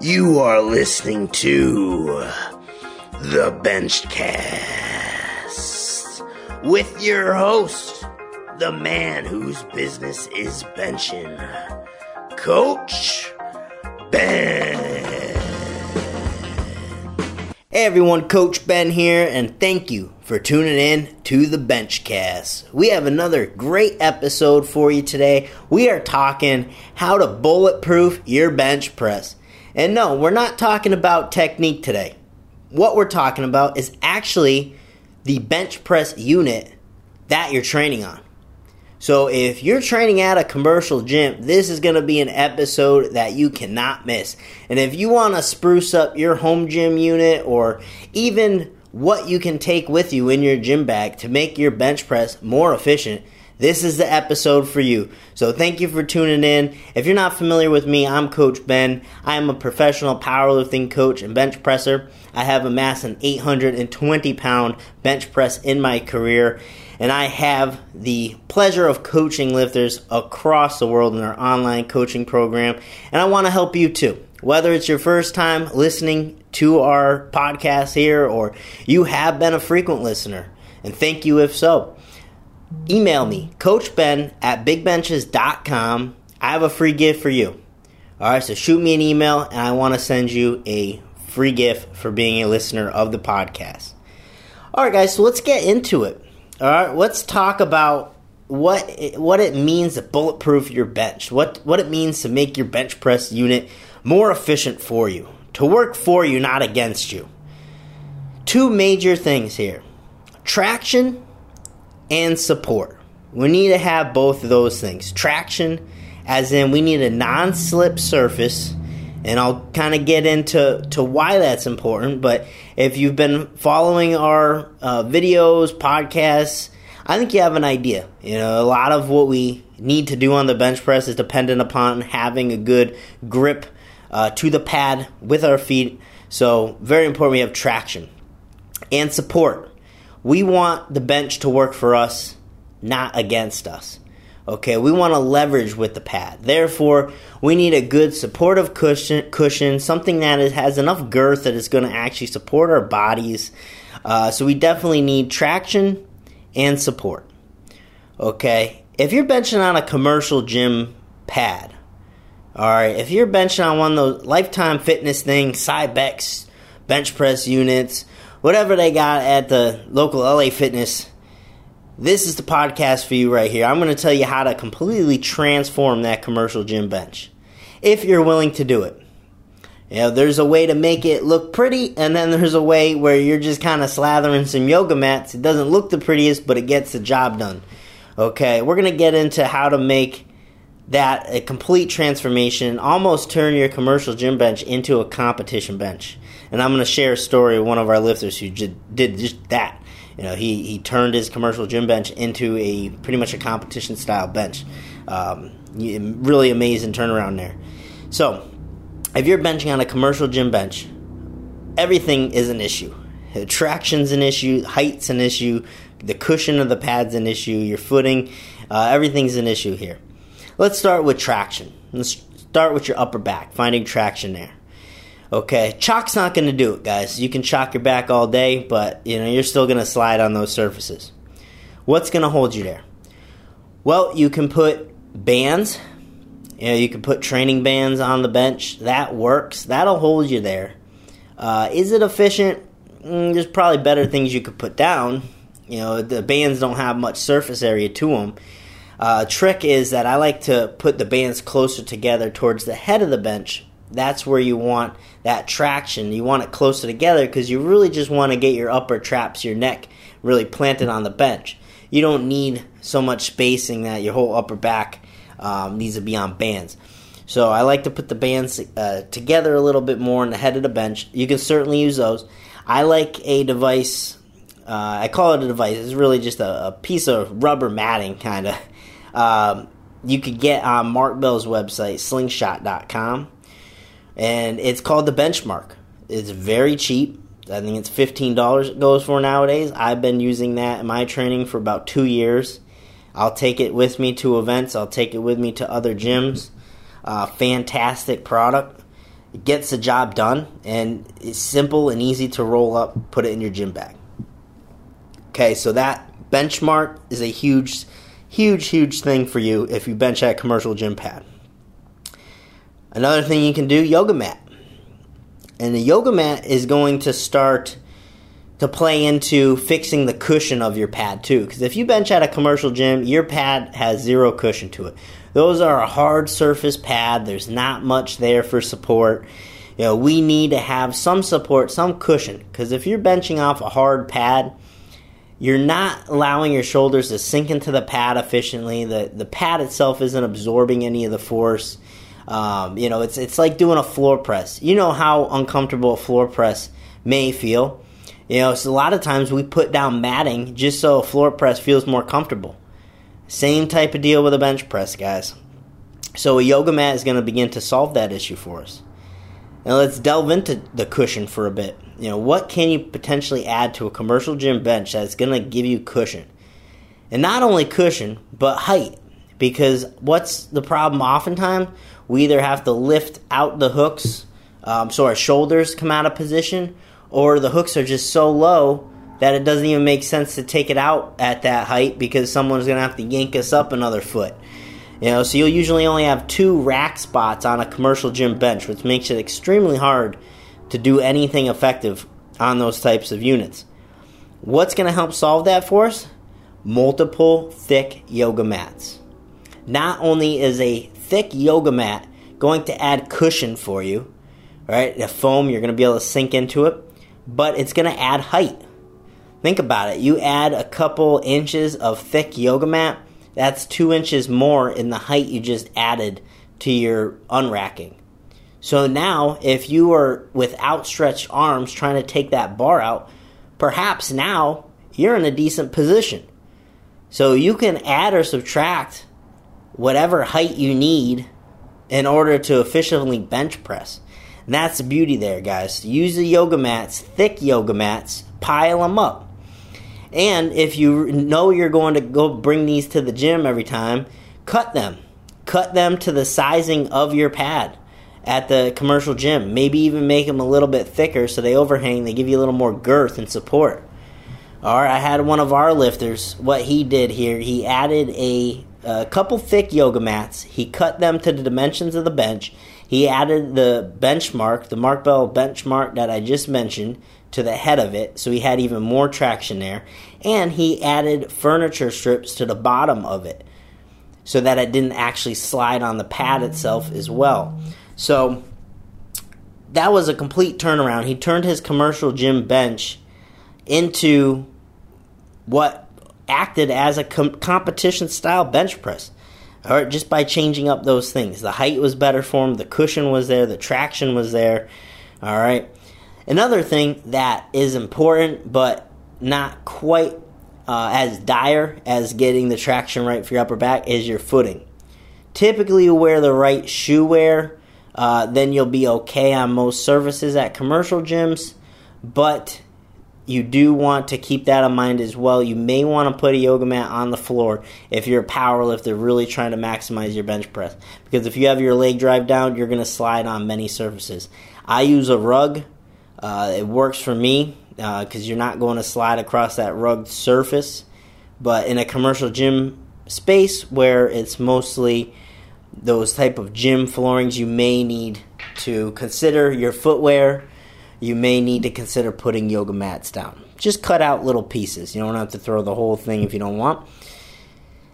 You are listening to the Benchcast with your host, the man whose business is benching, Coach Ben. Hey everyone, Coach Ben here, and thank you for tuning in to the Benchcast. We have another great episode for you today. We are talking how to bulletproof your bench press. And no, we're not talking about technique today. What we're talking about is actually the bench press unit that you're training on. So if you're training at a commercial gym, this is going to be an episode that you cannot miss. And if you want to spruce up your home gym unit or even what you can take with you in your gym bag to make your bench press more efficient, this is the episode for you. So thank you for tuning in. If you're not familiar with me, I'm Coach Ben. I am a professional powerlifting coach and bench presser. I have amassed an 820 pound bench press in my career and I have the pleasure of coaching lifters across the world in our online coaching program, and I want to help you too. Whether it's your first time listening to our podcast here or you have been a frequent listener, and thank you if so. Email me, coachben at bigbenches.com. I have a free gift for you. All right, so shoot me an email, and I want to send you a free gift for being a listener of the podcast. All right, guys, so let's get into it. All right, let's talk about what it, what it means to bulletproof your bench. What what it means to make your bench press unit more efficient for you, to work for you, not against you. Two major things here: traction and support. We need to have both of those things. Traction, as in we need a non-slip surface and I'll kind of get into to why that's important. But if you've been following our uh, videos, podcasts, I think you have an idea. You know, a lot of what we need to do on the bench press is dependent upon having a good grip uh, to the pad with our feet. So, very important we have traction and support. We want the bench to work for us, not against us. Okay, we want to leverage with the pad. Therefore, we need a good supportive cushion, cushion something that is, has enough girth that is going to actually support our bodies. Uh, so we definitely need traction and support. Okay, if you're benching on a commercial gym pad, all right, if you're benching on one of those Lifetime Fitness things, Cybex, bench press units, whatever they got at the local LA Fitness this is the podcast for you right here. I'm going to tell you how to completely transform that commercial gym bench if you're willing to do it. You know, there's a way to make it look pretty, and then there's a way where you're just kind of slathering some yoga mats. It doesn't look the prettiest, but it gets the job done. Okay, we're going to get into how to make that a complete transformation, almost turn your commercial gym bench into a competition bench. And I'm going to share a story of one of our lifters who did did just that. You know, he, he turned his commercial gym bench into a pretty much a competition style bench. Um, really amazing turnaround there. So, if you're benching on a commercial gym bench, everything is an issue. Traction's an issue, height's an issue, the cushion of the pad's an issue, your footing, uh, everything's an issue here. Let's start with traction. Let's start with your upper back, finding traction there. Okay, chalk's not going to do it, guys. You can chalk your back all day, but you know you're still going to slide on those surfaces. What's going to hold you there? Well, you can put bands. You know, you can put training bands on the bench. That works. That'll hold you there. Uh, is it efficient? Mm, there's probably better things you could put down. You know, the bands don't have much surface area to them. Uh, trick is that I like to put the bands closer together towards the head of the bench that's where you want that traction. You want it closer together because you really just want to get your upper traps, your neck really planted on the bench. You don't need so much spacing that your whole upper back um, needs to be on bands. So I like to put the bands uh, together a little bit more in the head of the bench. You can certainly use those. I like a device. Uh, I call it a device. It's really just a, a piece of rubber matting, kind of. Um, you could get on Mark Bell's website, slingshot.com and it's called the benchmark. It's very cheap. I think it's fifteen dollars it goes for nowadays. I've been using that in my training for about two years. I'll take it with me to events. I'll take it with me to other gyms. Uh, fantastic product. It gets the job done, and it's simple and easy to roll up, put it in your gym bag. Okay, so that benchmark is a huge, huge, huge thing for you if you bench at commercial gym pad. Another thing you can do yoga mat. And the yoga mat is going to start to play into fixing the cushion of your pad too. Because if you bench at a commercial gym, your pad has zero cushion to it. Those are a hard surface pad. There's not much there for support. You know, we need to have some support, some cushion. Because if you're benching off a hard pad, you're not allowing your shoulders to sink into the pad efficiently. The the pad itself isn't absorbing any of the force. Um, you know, it's it's like doing a floor press. You know how uncomfortable a floor press may feel. You know, so a lot of times we put down matting just so a floor press feels more comfortable. Same type of deal with a bench press, guys. So a yoga mat is going to begin to solve that issue for us. Now let's delve into the cushion for a bit. You know, what can you potentially add to a commercial gym bench that's going to give you cushion? And not only cushion, but height. Because what's the problem oftentimes? We either have to lift out the hooks um, so our shoulders come out of position, or the hooks are just so low that it doesn't even make sense to take it out at that height because someone's going to have to yank us up another foot. You know, so you'll usually only have two rack spots on a commercial gym bench, which makes it extremely hard to do anything effective on those types of units. What's going to help solve that for us? Multiple thick yoga mats. Not only is a thick yoga mat going to add cushion for you, right? The foam, you're going to be able to sink into it, but it's going to add height. Think about it. You add a couple inches of thick yoga mat, that's two inches more in the height you just added to your unracking. So now, if you are with outstretched arms trying to take that bar out, perhaps now you're in a decent position. So you can add or subtract whatever height you need in order to efficiently bench press. And that's the beauty there, guys. Use the yoga mats, thick yoga mats, pile them up. And if you know you're going to go bring these to the gym every time, cut them. Cut them to the sizing of your pad at the commercial gym. Maybe even make them a little bit thicker so they overhang, they give you a little more girth and support. Right, I had one of our lifters. What he did here, he added a, a couple thick yoga mats. He cut them to the dimensions of the bench. He added the benchmark, the Mark Bell benchmark that I just mentioned, to the head of it, so he had even more traction there. And he added furniture strips to the bottom of it, so that it didn't actually slide on the pad itself as well. So that was a complete turnaround. He turned his commercial gym bench into what acted as a com- competition style bench press. All right, just by changing up those things. The height was better for him, the cushion was there, the traction was there. All right. Another thing that is important but not quite uh, as dire as getting the traction right for your upper back is your footing. Typically, you wear the right shoe wear uh, then you'll be okay on most surfaces at commercial gyms. But you do want to keep that in mind as well. You may want to put a yoga mat on the floor if you're a power lifter really trying to maximize your bench press. Because if you have your leg drive down, you're going to slide on many surfaces. I use a rug. Uh, it works for me because uh, you're not going to slide across that rugged surface. But in a commercial gym space where it's mostly those type of gym floorings, you may need to consider your footwear. You may need to consider putting yoga mats down. Just cut out little pieces. You don't have to throw the whole thing if you don't want.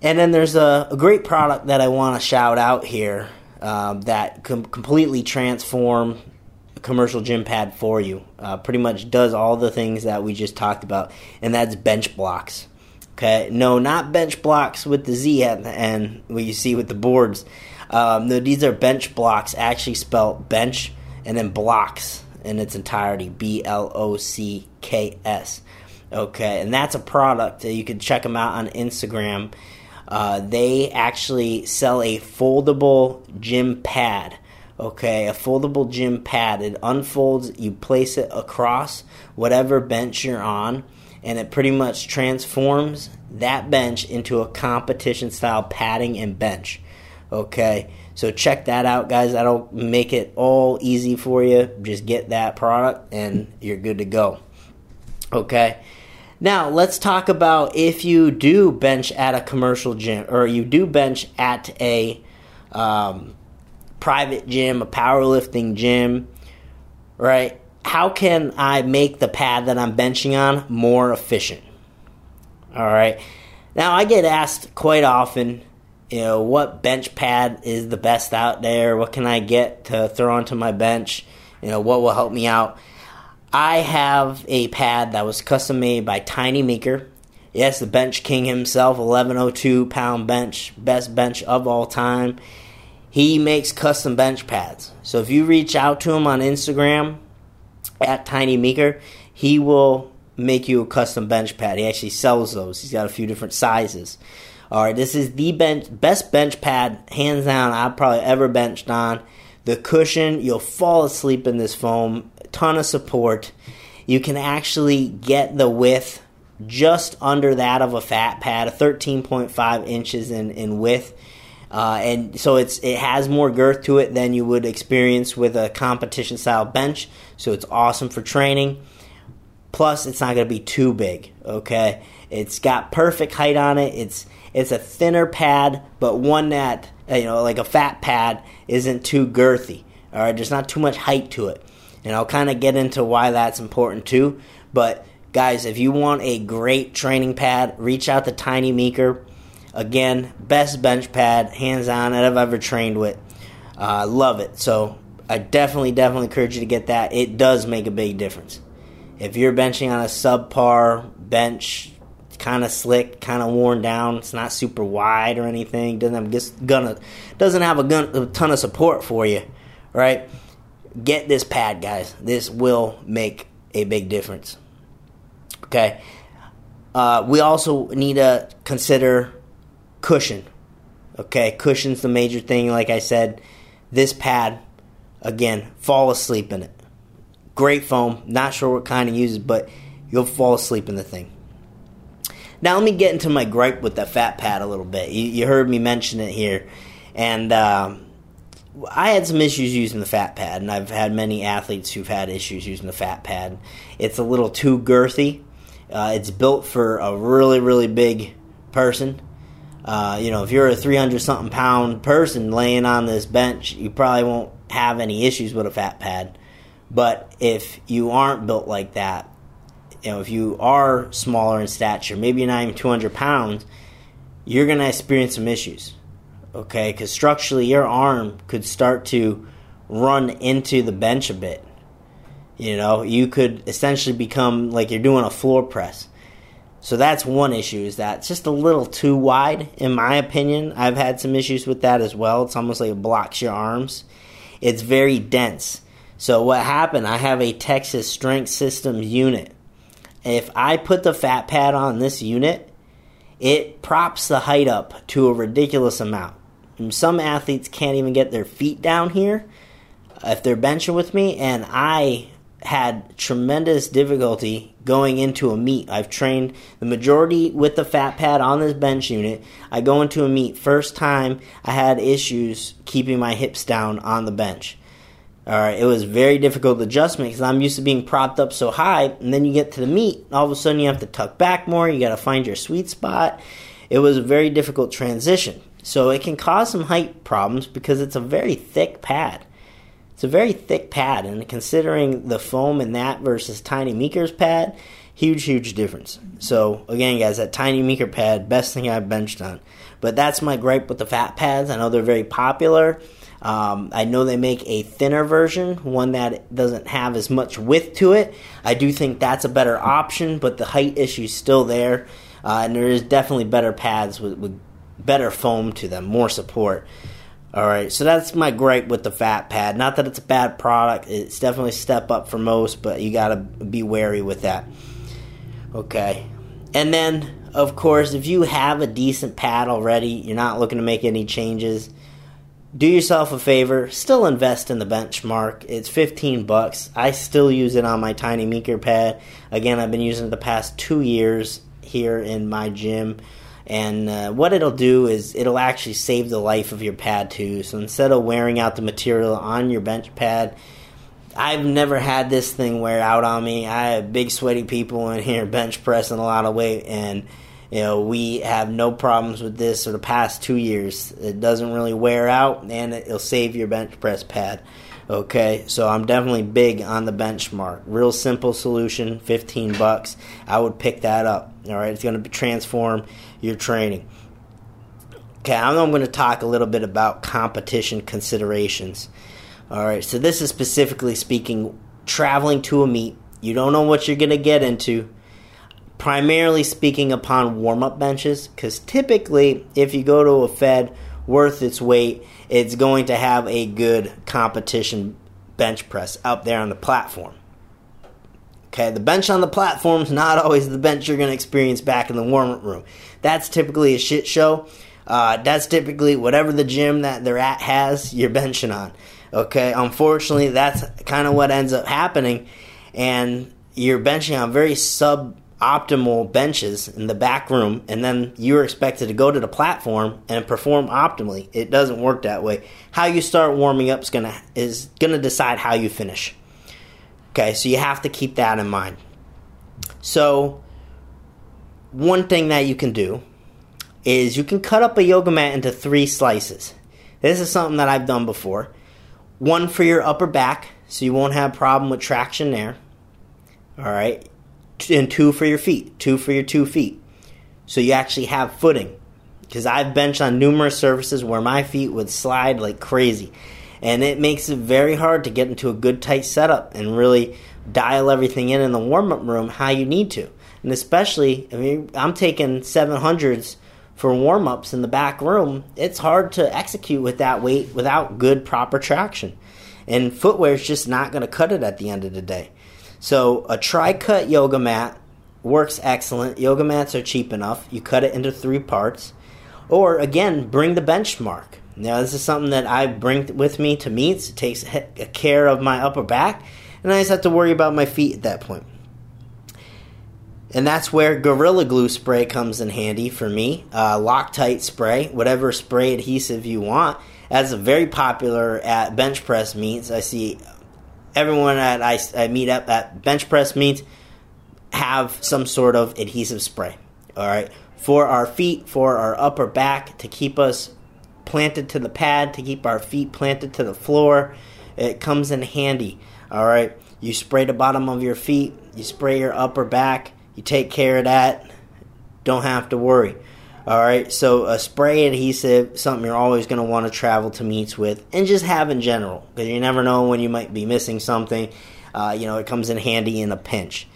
And then there's a, a great product that I want to shout out here uh, that com- completely transform commercial gym pad for you. Uh, pretty much does all the things that we just talked about, and that's bench blocks. Okay, no, not bench blocks with the Z at the end, what you see with the boards. Um, no, these are bench blocks, actually spelled bench and then blocks in its entirety B L O C K S. Okay, and that's a product. that You can check them out on Instagram. Uh, they actually sell a foldable gym pad. Okay, a foldable gym pad. It unfolds, you place it across whatever bench you're on and it pretty much transforms that bench into a competition style padding and bench. Okay, so check that out, guys. That'll make it all easy for you. Just get that product and you're good to go. Okay. Now, let's talk about if you do bench at a commercial gym or you do bench at a um, private gym, a powerlifting gym, right? How can I make the pad that I'm benching on more efficient? All right. Now, I get asked quite often, you know, what bench pad is the best out there? What can I get to throw onto my bench? You know, what will help me out? I have a pad that was custom made by Tiny Meeker. Yes, the bench king himself, 1102 pound bench, best bench of all time. He makes custom bench pads. So if you reach out to him on Instagram at Tiny Meeker, he will make you a custom bench pad. He actually sells those. He's got a few different sizes. All right, this is the bench best bench pad hands down I've probably ever benched on. The cushion, you'll fall asleep in this foam ton of support. You can actually get the width just under that of a fat pad, 13.5 inches in, in width. Uh, and so it's it has more girth to it than you would experience with a competition style bench. So it's awesome for training. Plus, it's not going to be too big. Okay, it's got perfect height on it. It's it's a thinner pad, but one that you know, like a fat pad, isn't too girthy. All right, there's not too much height to it and I'll kind of get into why that's important too. But guys, if you want a great training pad, reach out to Tiny Meeker. Again, best bench pad, hands on, that I've ever trained with. Uh, love it. So I definitely, definitely encourage you to get that. It does make a big difference. If you're benching on a subpar bench, kind of slick, kind of worn down, it's not super wide or anything, doesn't have just gonna doesn't have a, gun, a ton of support for you, right? get this pad, guys. This will make a big difference. Okay. Uh, we also need to consider cushion. Okay, cushion's the major thing. Like I said, this pad, again, fall asleep in it. Great foam. Not sure what kind it uses, but you'll fall asleep in the thing. Now let me get into my gripe with the fat pad a little bit. You, you heard me mention it here, and um, I had some issues using the fat pad, and I've had many athletes who've had issues using the fat pad. It's a little too girthy. Uh, it's built for a really, really big person. Uh, you know, if you're a 300 something pound person laying on this bench, you probably won't have any issues with a fat pad. But if you aren't built like that, you know, if you are smaller in stature, maybe you're not even 200 pounds, you're going to experience some issues okay? Because structurally, your arm could start to run into the bench a bit. You know, you could essentially become like you're doing a floor press. So that's one issue is that it's just a little too wide, in my opinion. I've had some issues with that as well. It's almost like it blocks your arms. It's very dense. So what happened? I have a Texas Strength Systems unit. If I put the fat pad on this unit, it props the height up to a ridiculous amount. Some athletes can't even get their feet down here if they're benching with me, and I had tremendous difficulty going into a meet. I've trained the majority with the fat pad on this bench unit. I go into a meet. First time I had issues keeping my hips down on the bench. All right, it was very difficult adjustment because I'm used to being propped up so high, and then you get to the meet, all of a sudden you have to tuck back more. You got to find your sweet spot. It was a very difficult transition. So it can cause some height problems because it's a very thick pad. It's a very thick pad, and considering the foam in that versus Tiny Meeker's pad, huge, huge difference. So again, guys, that Tiny Meeker pad, best thing I've benched on. But that's my gripe with the fat pads. I know they're very popular. Um, I know they make a thinner version, one that doesn't have as much width to it. I do think that's a better option, but the height issue is still there, uh, and there is definitely better pads with, with better foam to them, more support. All right, so that's my gripe with the fat pad. Not that it's a bad product; it's definitely step up for most, but you got to be wary with that. Okay, and then of course, if you have a decent pad already, you're not looking to make any changes. Do yourself a favor, still invest in the benchmark. It's 15 bucks. I still use it on my Tiny Meeker pad. Again, I've been using it the past two years here in my gym And uh, what it'll do is it'll actually save the life of your pad too. So instead of wearing out the material on your bench pad, I've never had this thing wear out on me. I have big sweaty people in here bench pressing a lot of weight, and you know we have no problems with this for the past two years. It doesn't really wear out, and it'll save your bench press pad. Okay, so I'm definitely big on the benchmark. Real simple solution, 15 bucks. I would pick that up. All right, it's going to transform your training. Okay, I'm going to talk a little bit about competition considerations. All right, so this is specifically speaking traveling to a meet. You don't know what you're going to get into. Primarily speaking upon warm up benches, because typically, if you go to a Fed worth its weight, it's going to have a good competition bench press out there on the platform. Okay, the bench on the platform is not always the bench you're going to experience back in the warm room. That's typically a shit show. Uh, that's typically whatever the gym that they're at has, you're benching on. Okay, unfortunately, that's kind of what ends up happening, and you're benching on very suboptimal benches in the back room, and then you're expected to go to the platform and perform optimally. It doesn't work that way. How you start warming up is gonna is gonna decide how you finish. Okay, so you have to keep that in mind. So, one thing that you can do is you can cut up a yoga mat into three slices. This is something that I've done before. One for your upper back, so you won't have problem with traction there. All right, and two for your feet, two for your two feet, so you actually have footing. Because I've benched on numerous surfaces where my feet would slide like crazy and it makes it very hard to get into a good tight setup and really dial everything in in the warm up room how you need to. And especially, I mean, I'm taking 700s for warm ups in the back room. It's hard to execute with that weight without good proper traction. And footwear is just not going to cut it at the end of the day. So a tri cut yoga mat works excellent. Yoga mats are cheap enough. You cut it into three parts. Or again, bring the benchmark. Now, this is something that I bring with me to meets. It takes care of my upper back, and I just have to worry about my feet at that point. And that's where Gorilla Glue spray comes in handy for me. Uh, Loctite spray, whatever spray adhesive you want. That's very popular at bench press meets. I see everyone that I, I meet up at bench press meets have some sort of adhesive spray. All right, for our feet, for our upper back, to keep us planted to the pad to keep our feet planted to the floor. It comes in handy. All right. You spray the bottom of your feet, you spray your upper back, you take care of that. Don't have to worry. All right. So a spray adhesive, something you're always going to want to travel to meets with, and just have in general because you never know when you might be missing something. Uh, you know, it comes in handy in a pinch.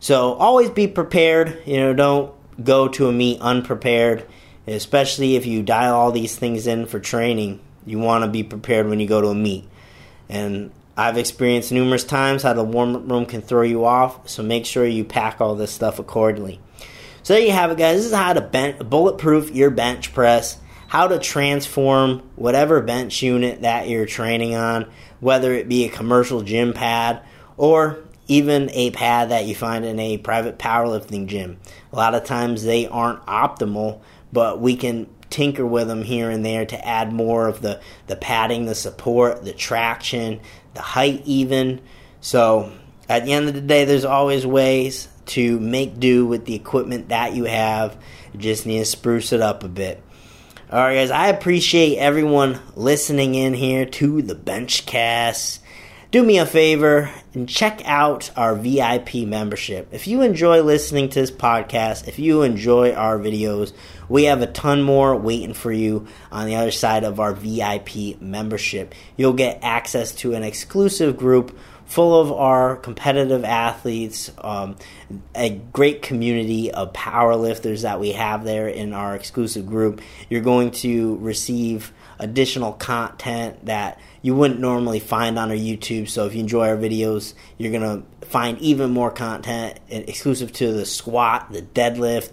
So always be prepared. You know, don't go to a meet unprepared especially if you dial all these things in for training, you want to be prepared when you go to a meet. And I've experienced numerous times how the warm room can throw you off, so make sure you pack all this stuff accordingly. So there you have it, guys. This is how to bulletproof your bench press, how to transform whatever bench unit that you're training on, whether it be a commercial gym pad or even a pad that you find in a private powerlifting gym. A lot of times they aren't optimal but we can tinker with them here and there to add more of the, the padding, the support, the traction, the height, even. So at the end of the day, there's always ways to make do with the equipment that you have. You just need to spruce it up a bit. All right, guys, I appreciate everyone listening in here to the Benchcast do me a favor and check out our VIP membership. If you enjoy listening to this podcast, if you enjoy our videos, we have a ton more waiting for you on the other side of our VIP membership. You'll get access to an exclusive group full of our competitive athletes, um, a great community of powerlifters that we have there in our exclusive group. You're going to receive additional content that you wouldn't normally find on our YouTube. So if you enjoy our videos, you're going to find even more content exclusive to the squat, the deadlift.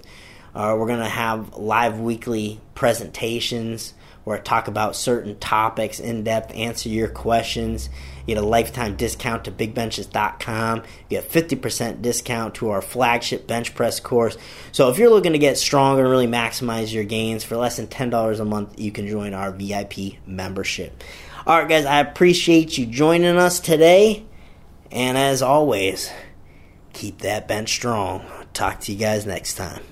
Uh, we're going to have live weekly presentations where I talk about certain topics in depth, answer your questions. Get a lifetime discount to bigbenches.com. You get 50% discount to our flagship bench press course. So if you're looking to get stronger and really maximize your gains for less than $10 a month, you can join our VIP membership. All right, guys, I appreciate you joining us today. And as always, keep that bench strong. Talk to you guys next time.